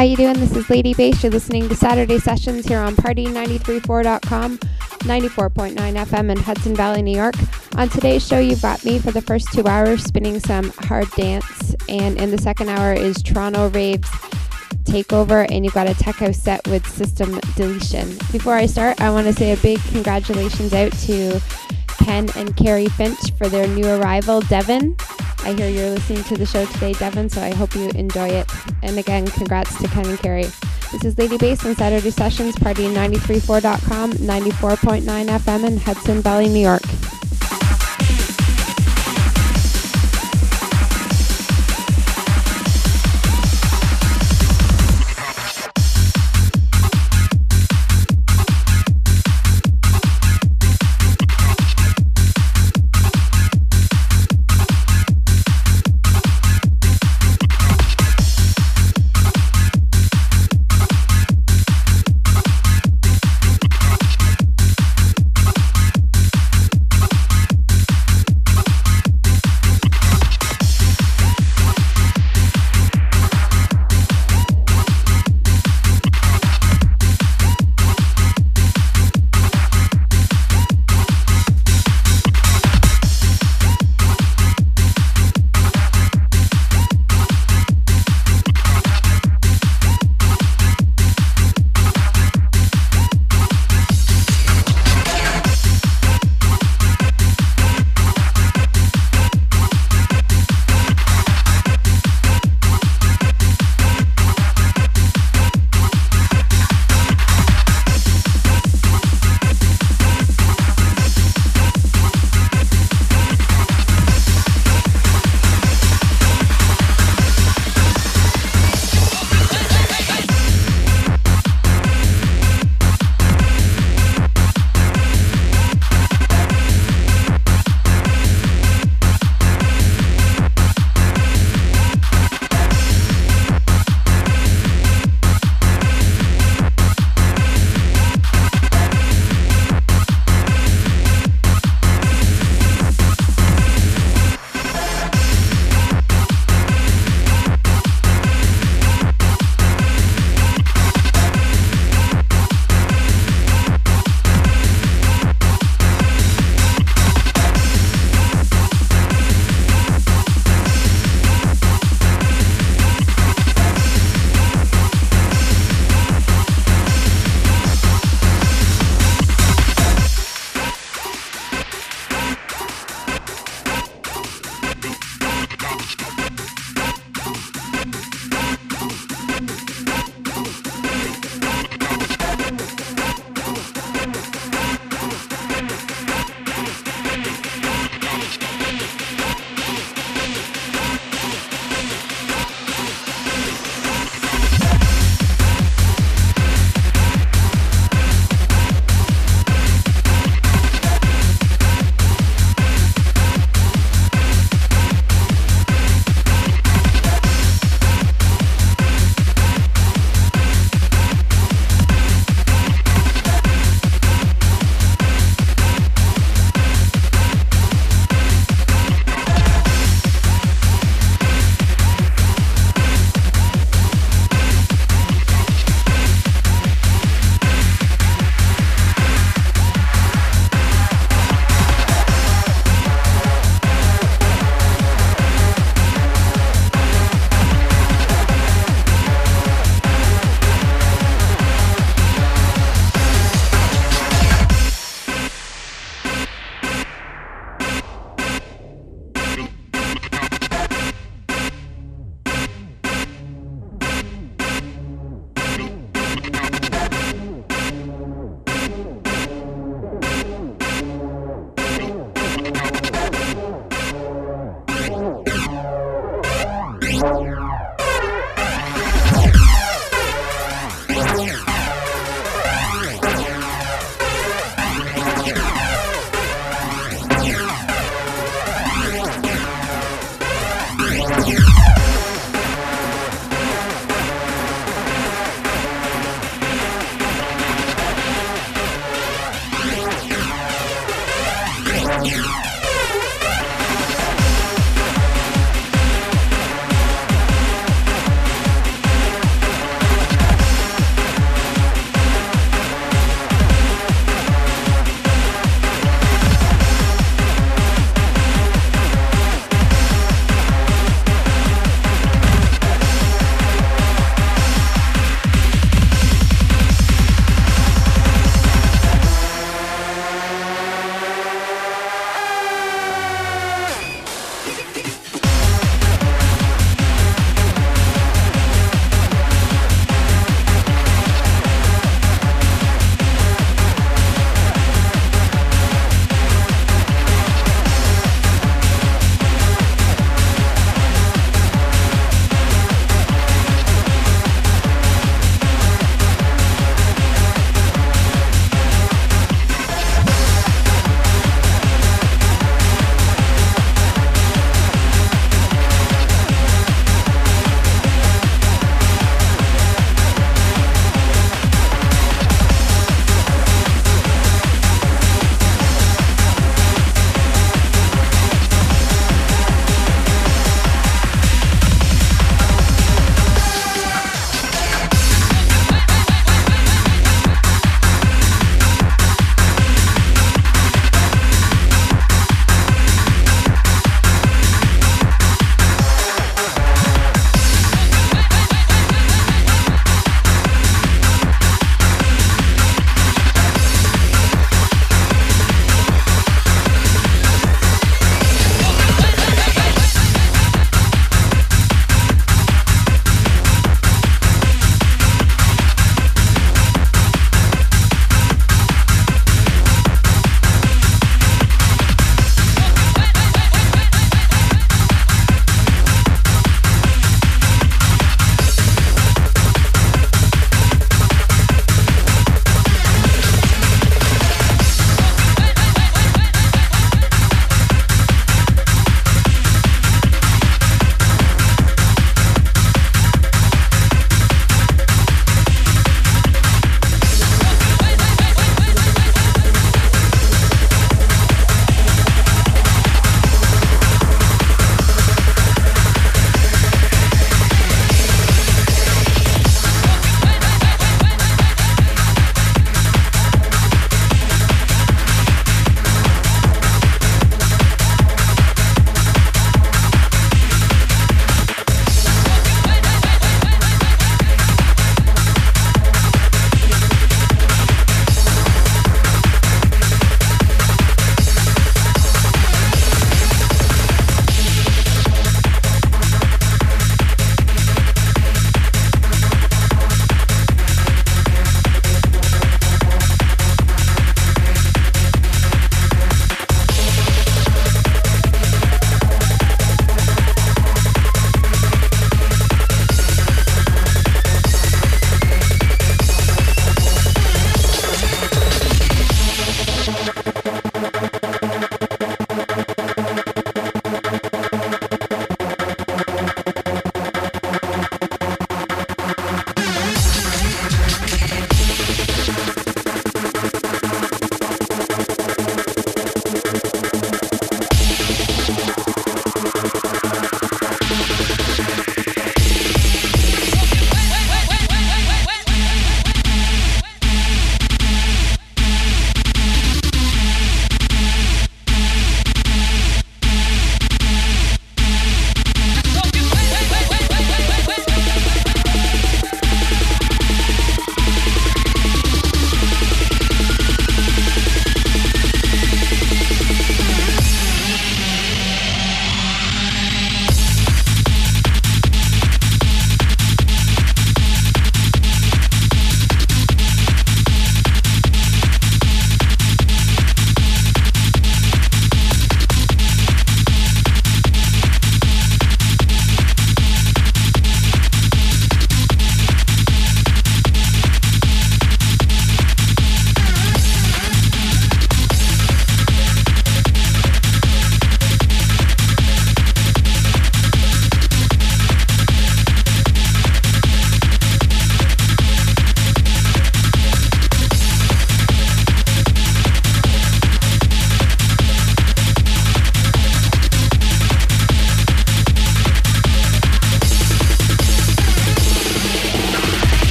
How you doing? This is Lady Bass. You're listening to Saturday Sessions here on Party934.com, 94.9 FM in Hudson Valley, New York. On today's show, you've got me for the first two hours spinning some hard dance, and in the second hour is Toronto Raves Takeover, and you've got a tech house set with System Deletion. Before I start, I want to say a big congratulations out to Ken and Carrie Finch for their new arrival, Devon. I hear you're listening to the show today, Devon, so I hope you enjoy it. And again, congrats to Ken and Carrie. This is Lady Bass on Saturday Sessions, party934.com, 94.9 FM in Hudson Valley, New York.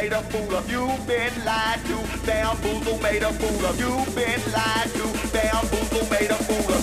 made a fool of you, been lied to. Bamboozle made a fool of you, been lied to. Bamboozle made a fool of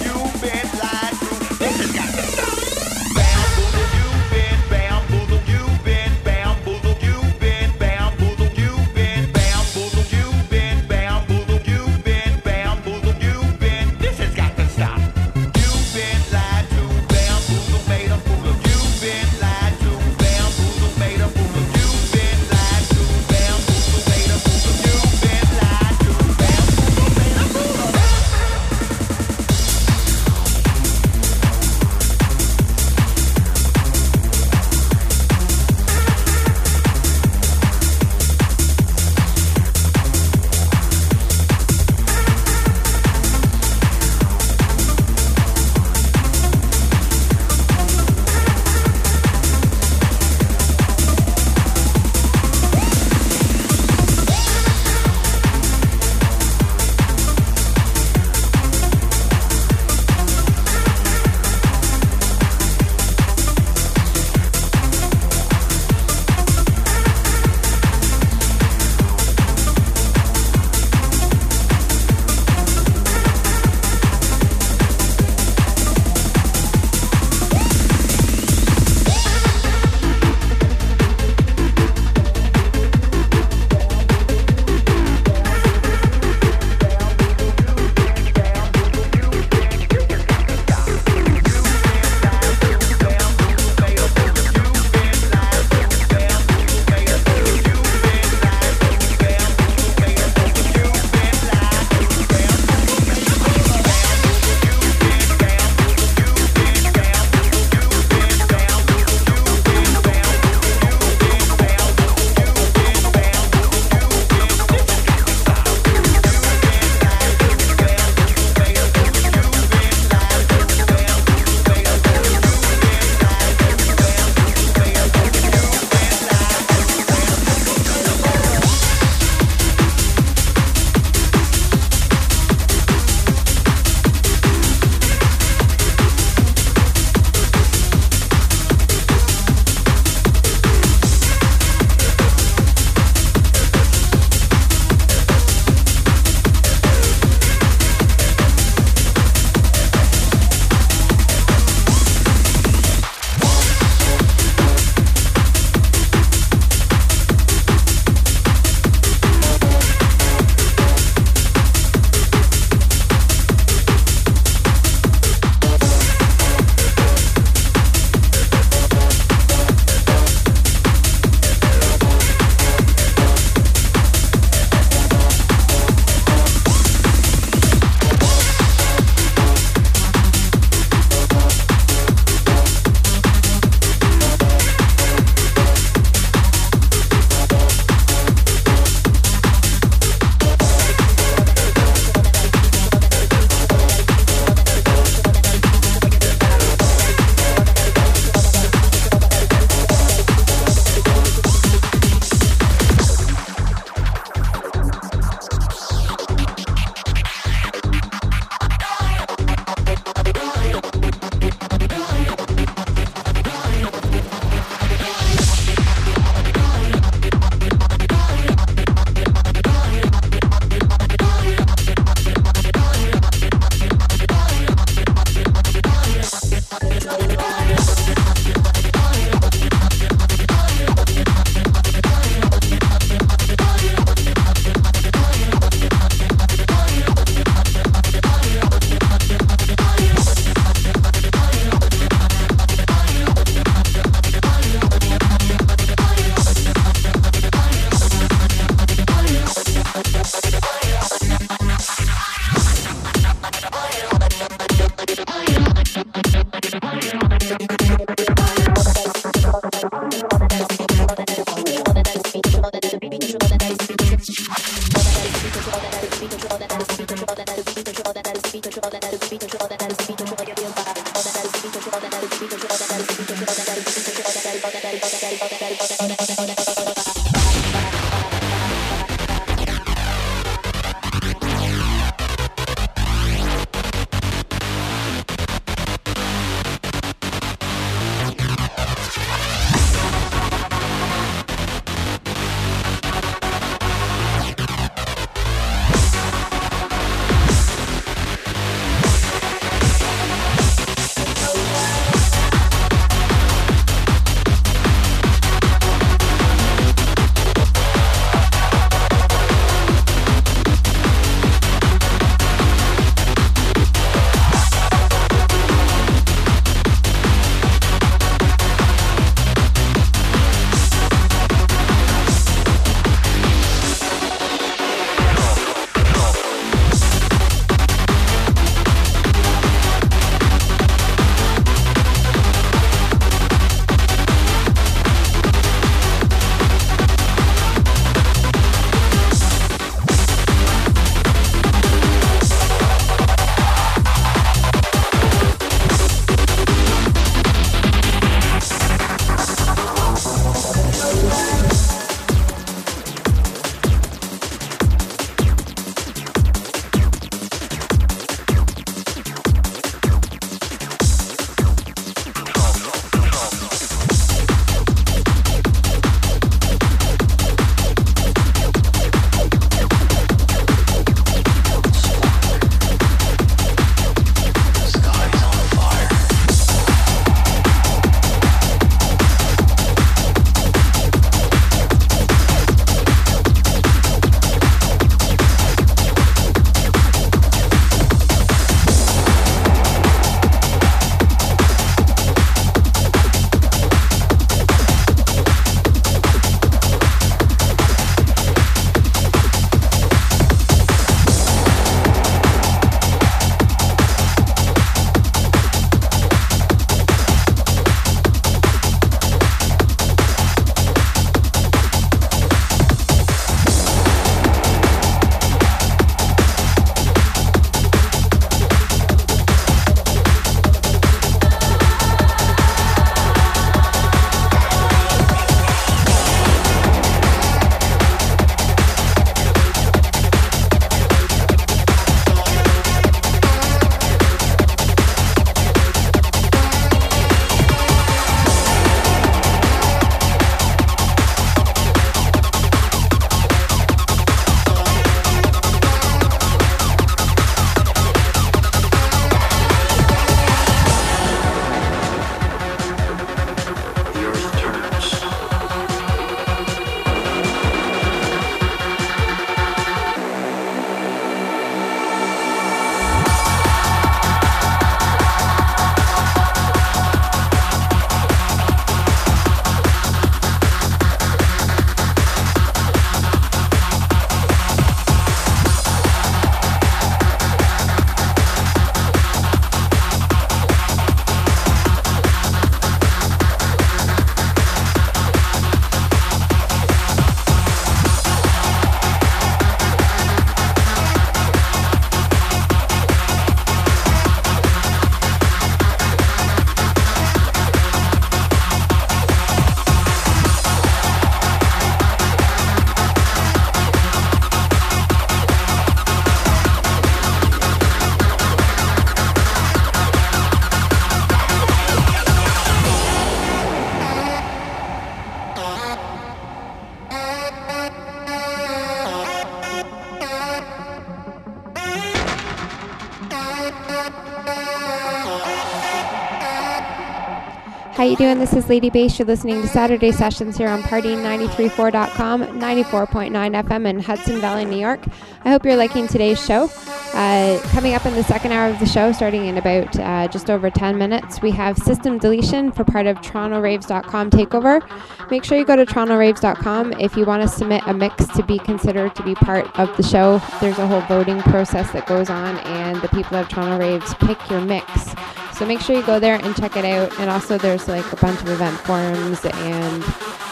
you doing? This is Lady Bass. You're listening to Saturday Sessions here on Party934.com, 94.9 FM in Hudson Valley, New York. I hope you're liking today's show. Uh, coming up in the second hour of the show, starting in about uh, just over 10 minutes, we have System Deletion for part of TorontoRaves.com takeover. Make sure you go to TorontoRaves.com if you want to submit a mix to be considered to be part of the show. There's a whole voting process that goes on, and the people of Toronto Raves pick your mix. So make sure you go there and check it out. And also, there's like a bunch of event forums and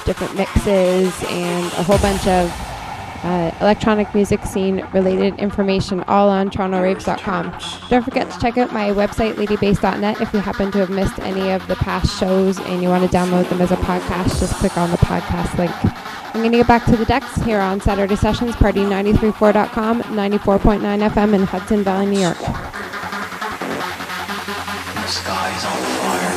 different mixes and a whole bunch of uh, electronic music scene related information all on TorontoRaves.com. Don't forget to check out my website, ladybass.net, If you happen to have missed any of the past shows and you want to download them as a podcast, just click on the podcast link. I'm going to get back to the decks here on Saturday Sessions, party934.com, 94.9 FM in Hudson Valley, New York. Sky's on fire.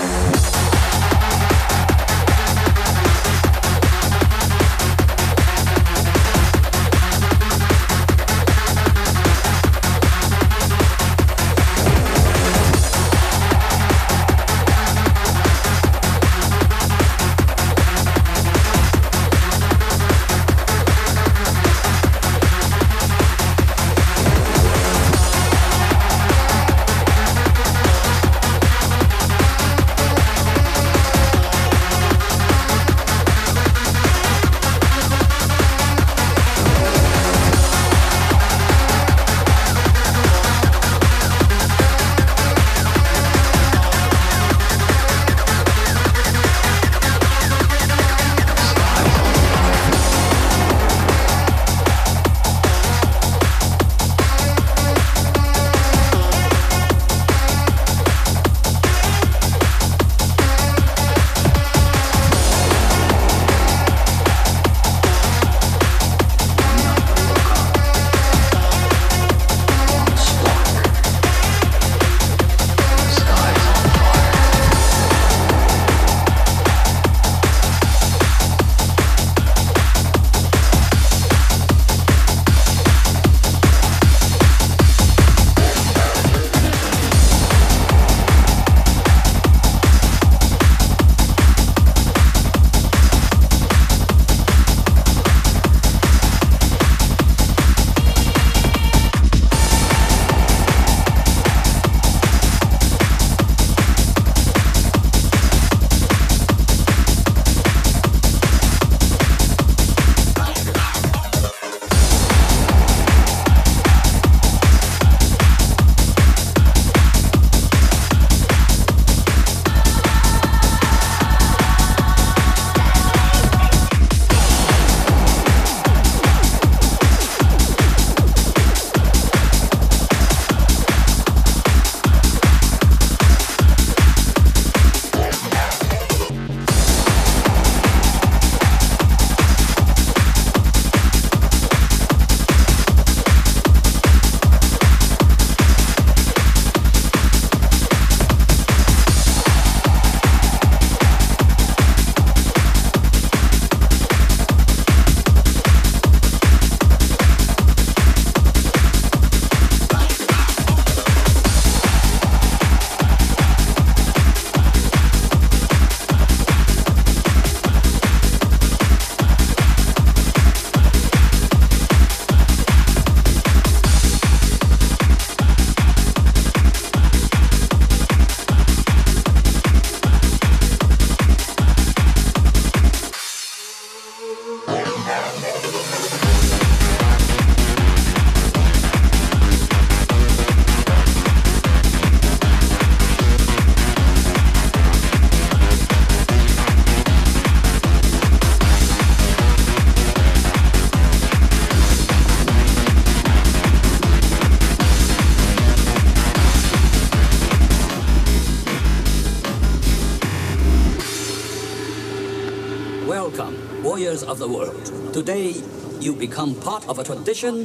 Today, you become part of a tradition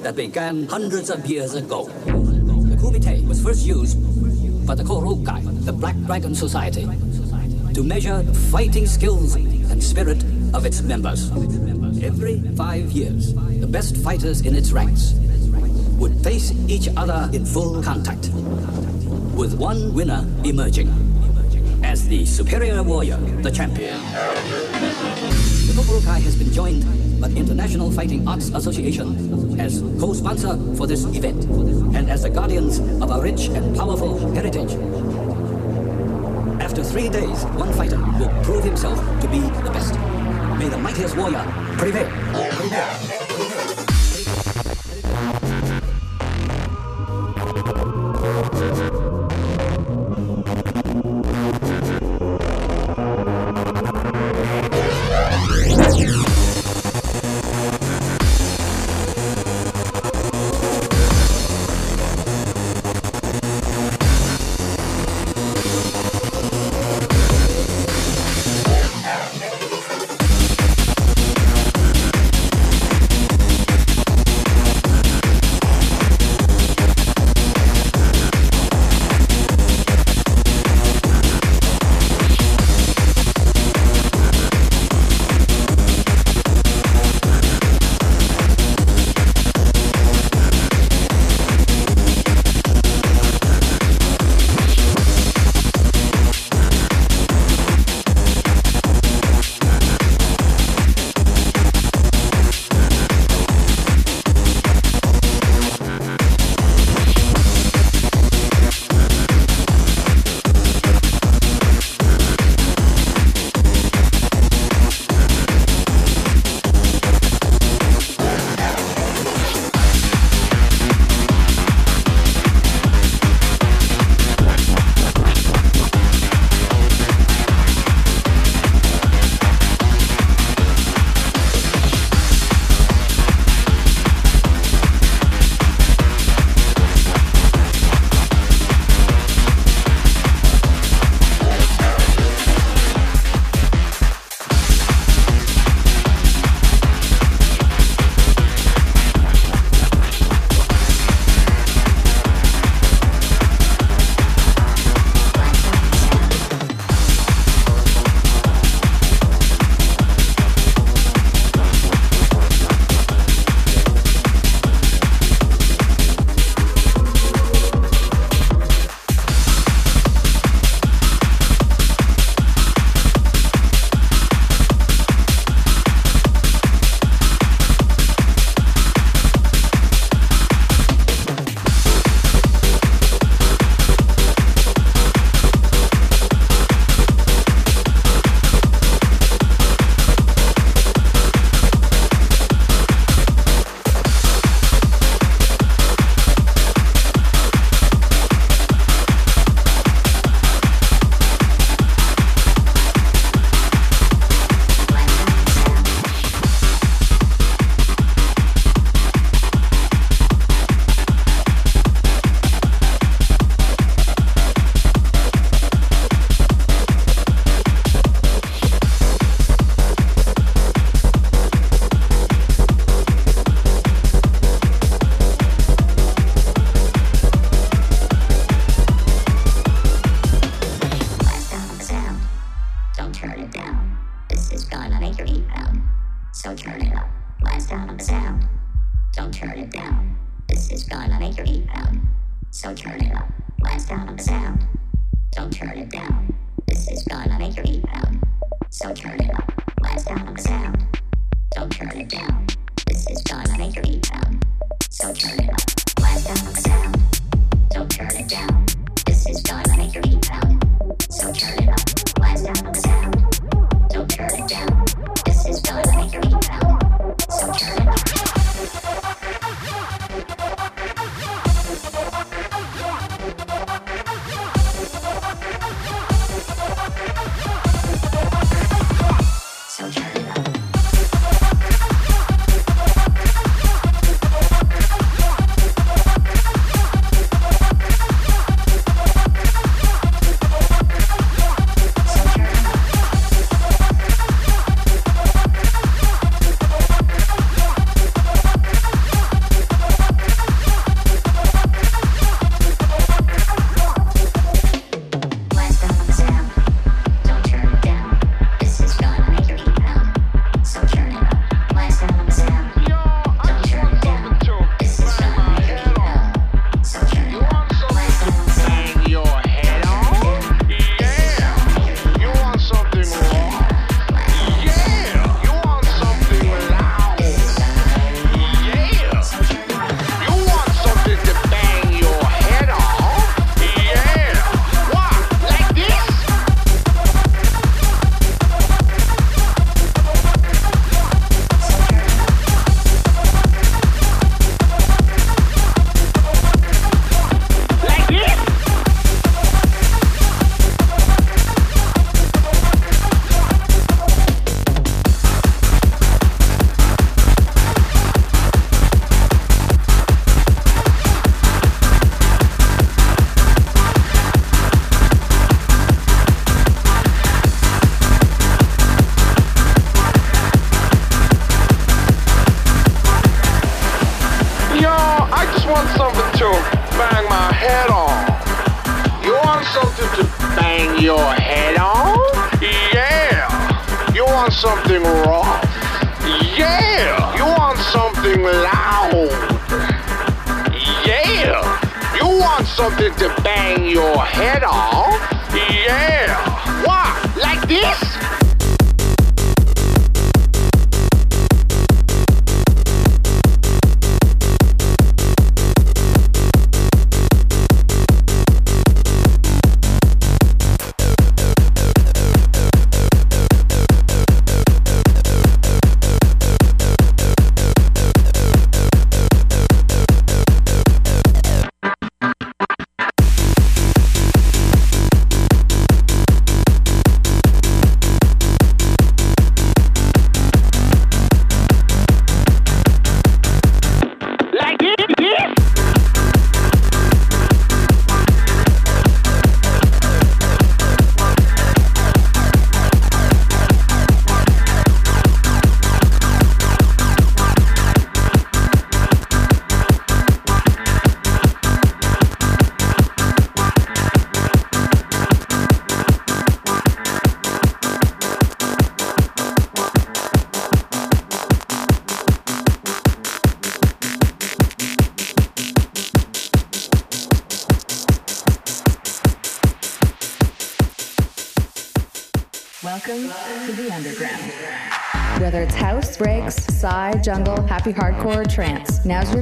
that began hundreds of years ago. The kumite was first used by the Kokuryukai, the Black Dragon Society, to measure the fighting skills and spirit of its members. Every five years, the best fighters in its ranks would face each other in full contact, with one winner emerging as the superior warrior, the champion. The Kokuryukai has been joined by the International Fighting Arts Association as co-sponsor for this event and as the guardians of our rich and powerful heritage. After three days, one fighter will prove himself to be the best. May the mightiest warrior prevail.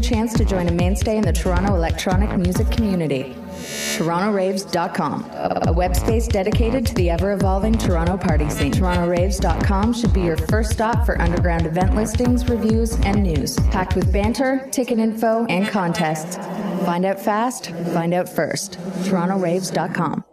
Chance to join a mainstay in the Toronto electronic music community. TorontoRaves.com, a web space dedicated to the ever evolving Toronto party scene. TorontoRaves.com should be your first stop for underground event listings, reviews, and news. Packed with banter, ticket info, and contests. Find out fast, find out first. TorontoRaves.com.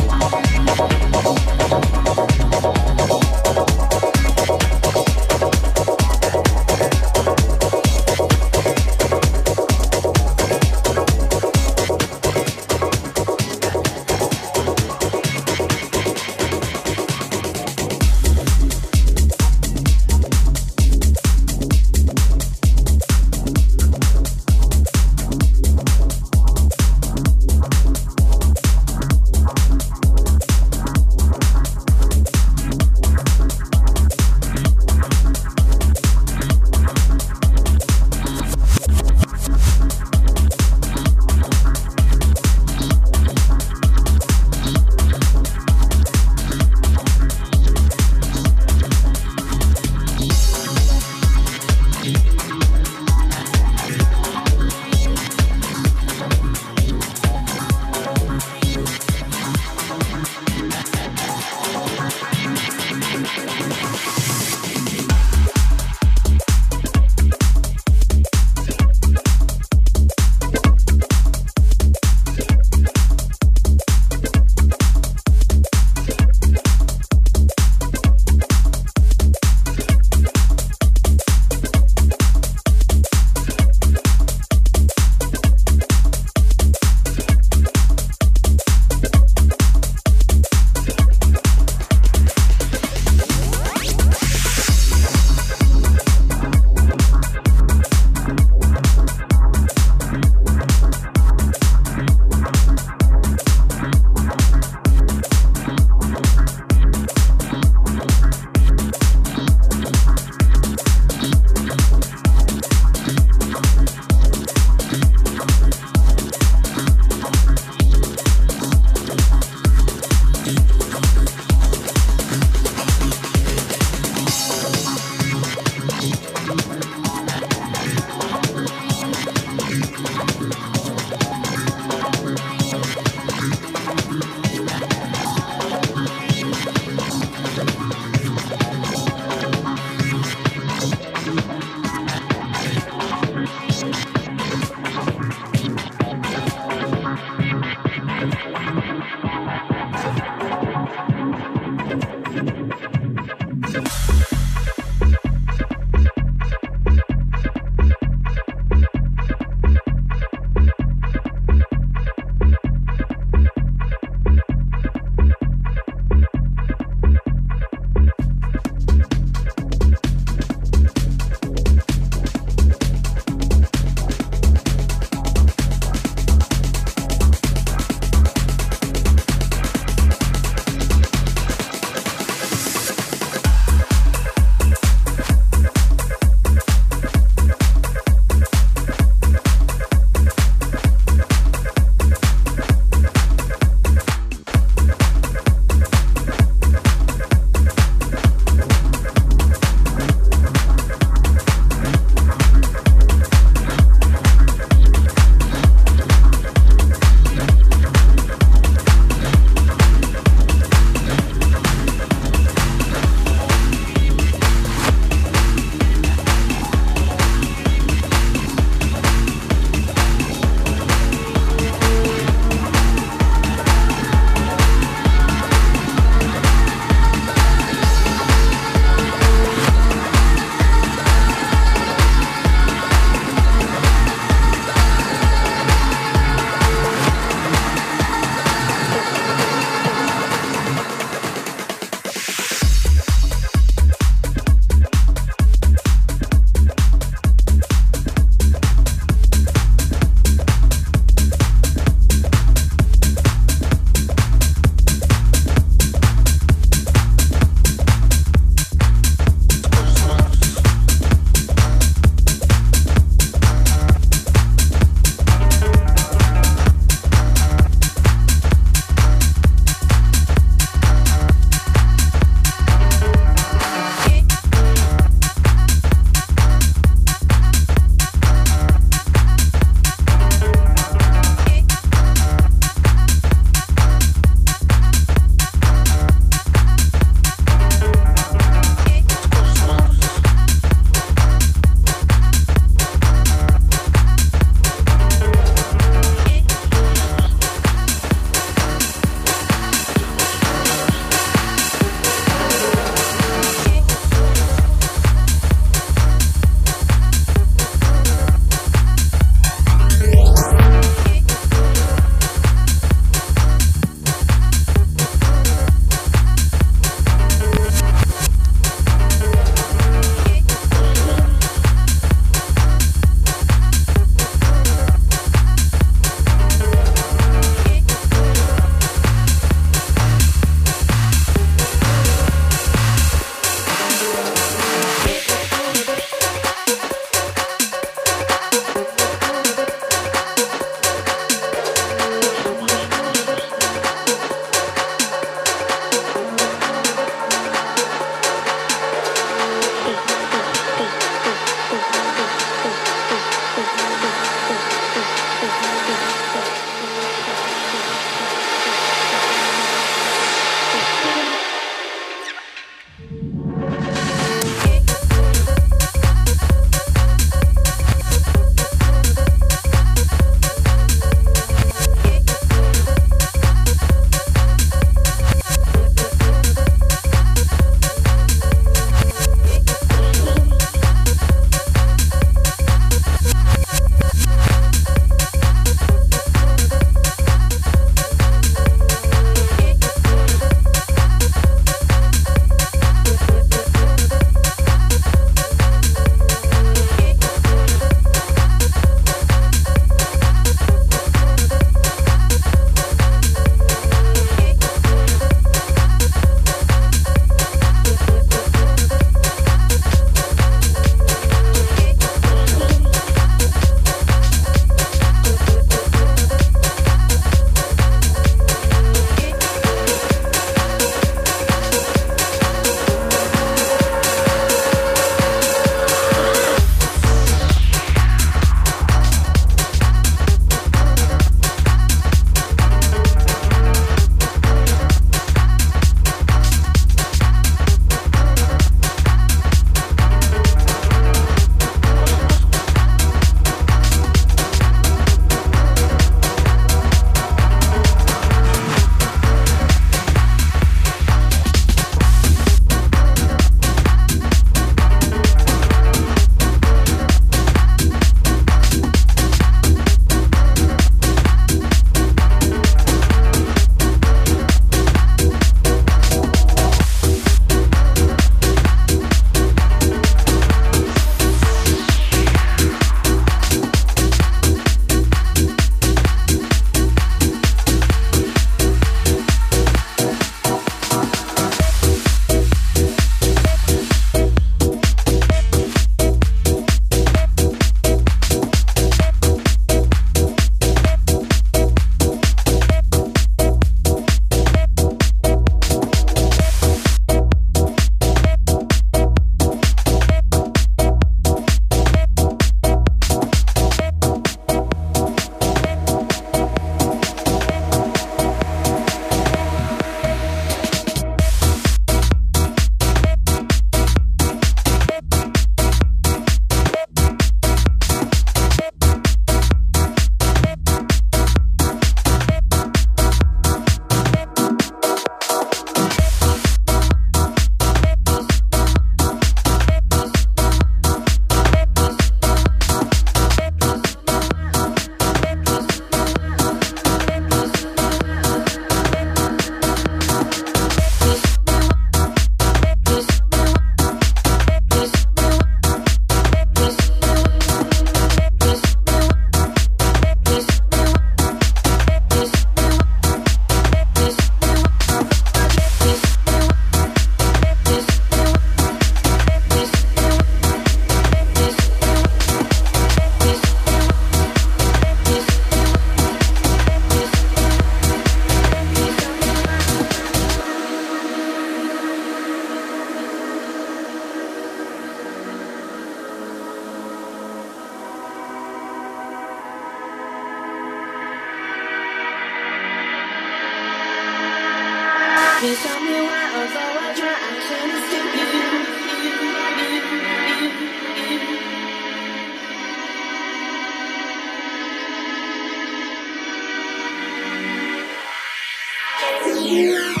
Música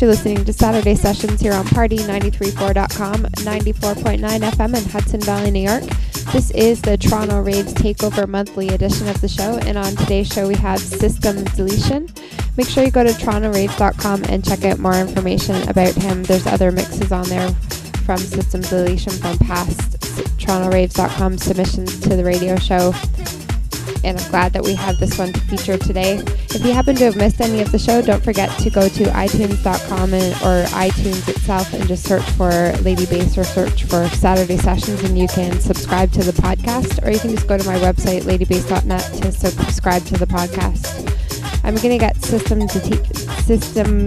You're listening to Saturday Sessions here on Party934.com, 94.9 FM in Hudson Valley, New York. This is the Toronto Raves Takeover monthly edition of the show, and on today's show we have System Deletion. Make sure you go to torontoraves.com and check out more information about him. There's other mixes on there from System Deletion from past torontoraves.com submissions to the radio show and I'm glad that we have this one to feature today. If you happen to have missed any of the show, don't forget to go to itunes.com and, or iTunes itself and just search for Lady Bass or search for Saturday Sessions and you can subscribe to the podcast or you can just go to my website ladybass.net to subscribe to the podcast. I'm going to get system, de- system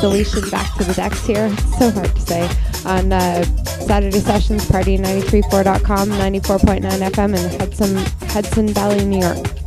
deletion back to the decks here. It's so hard to say. On uh, Saturday Sessions, party934.com, 94.9 FM in Hudson, Hudson Valley, New York.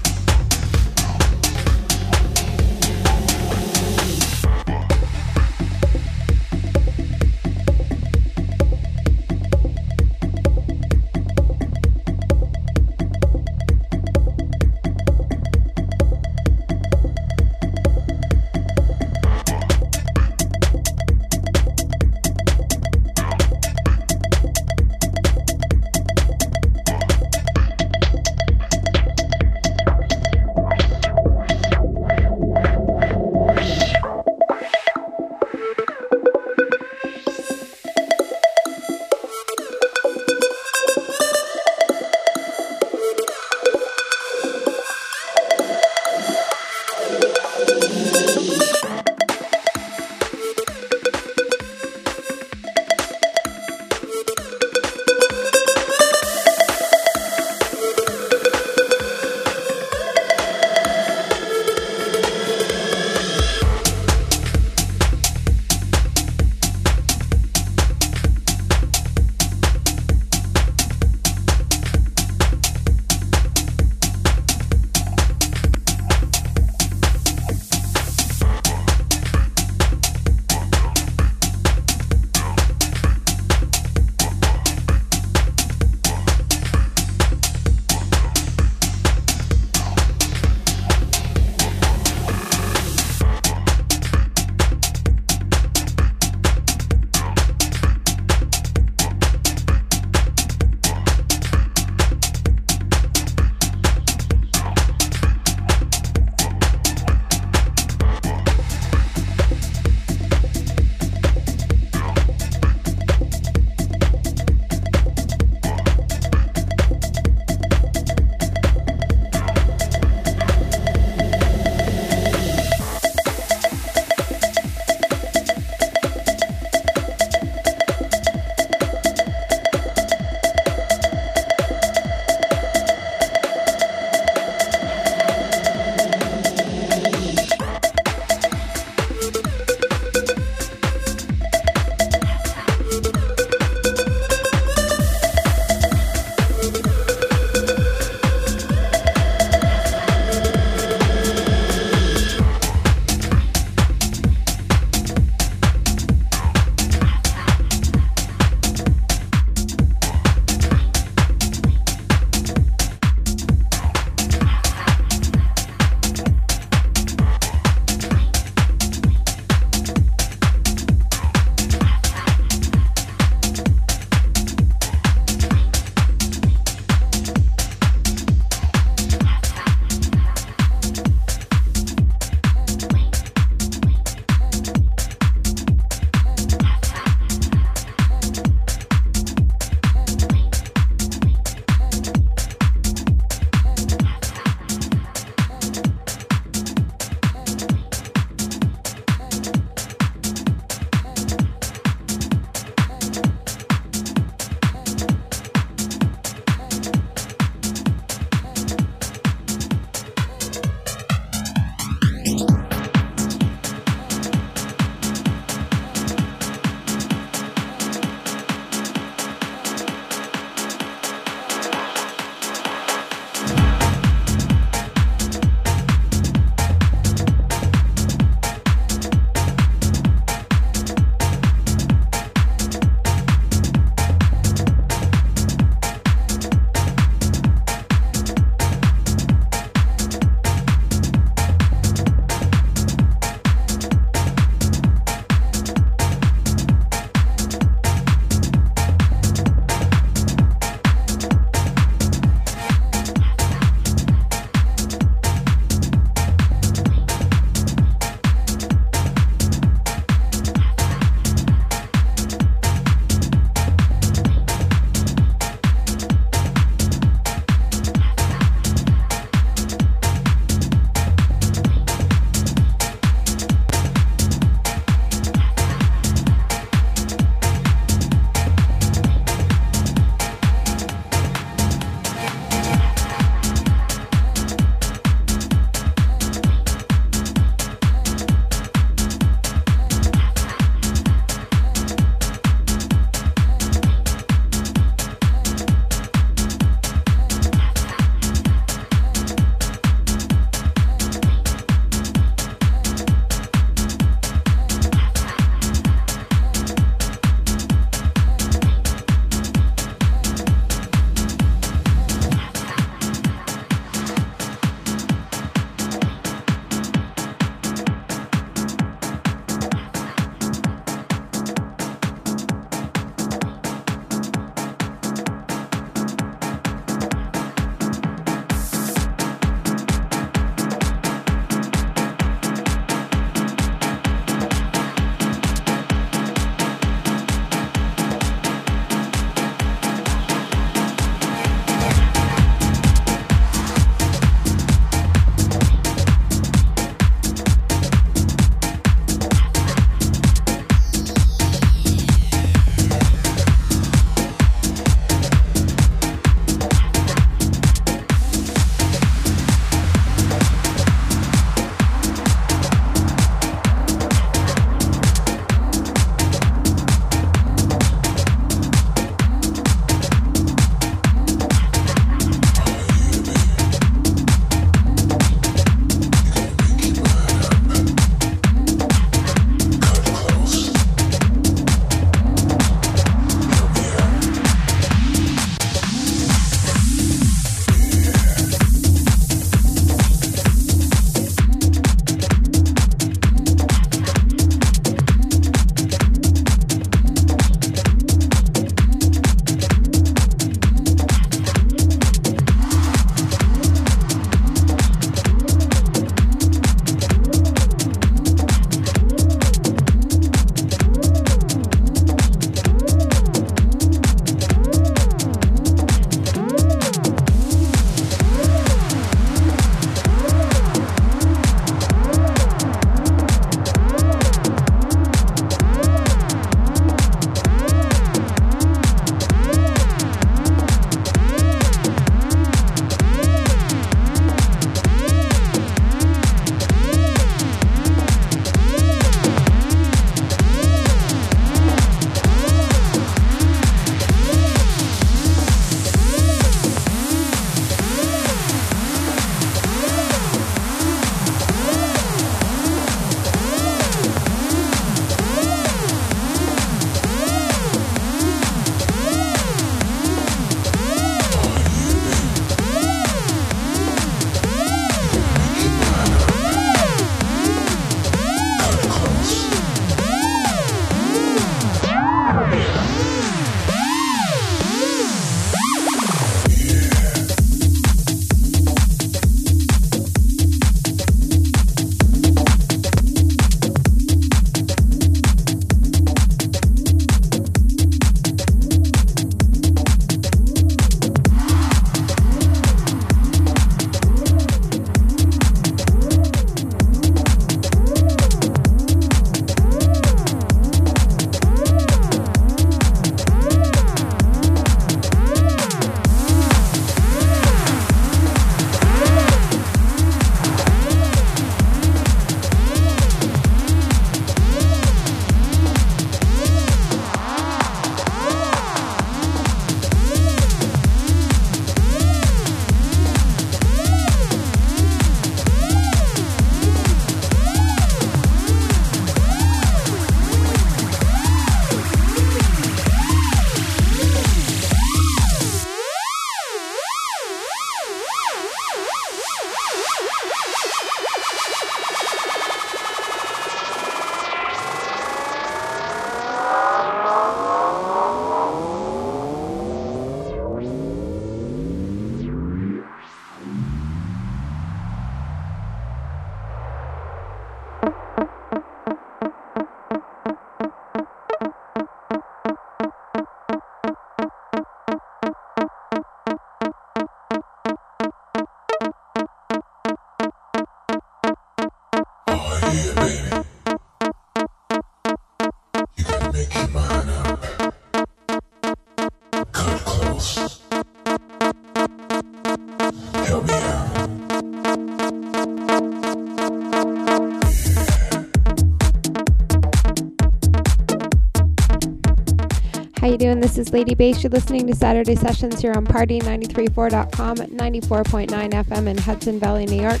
Lady Bass. You're listening to Saturday Sessions here on Party934.com at 94.9 FM in Hudson Valley, New York.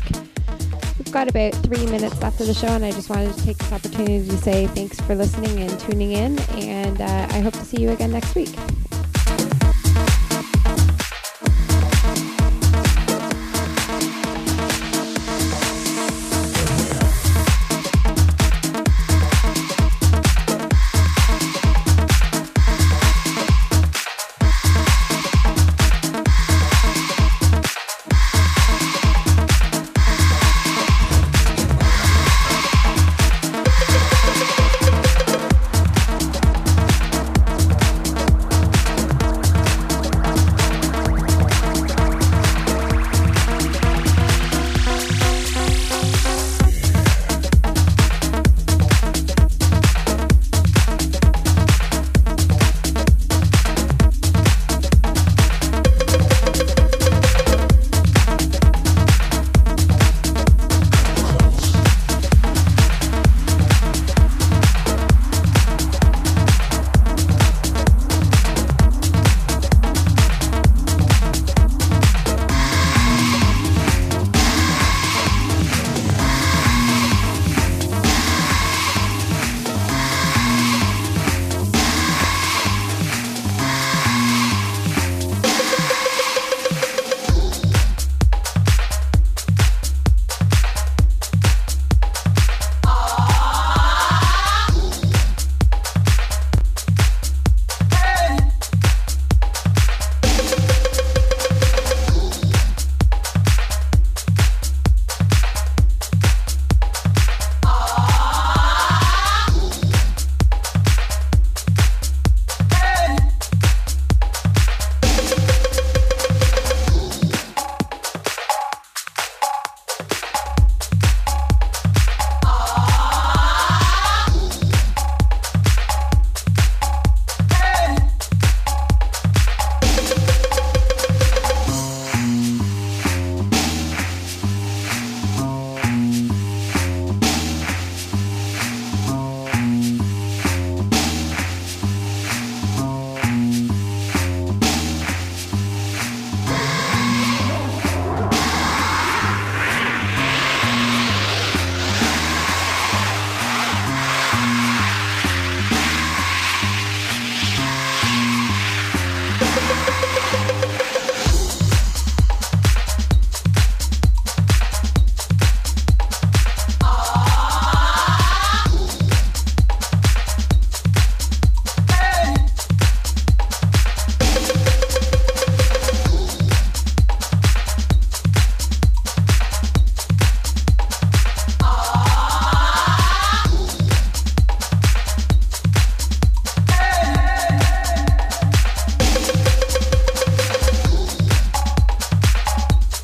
We've got about three minutes left of the show, and I just wanted to take this opportunity to say thanks for listening and tuning in, and uh, I hope to see you again next week.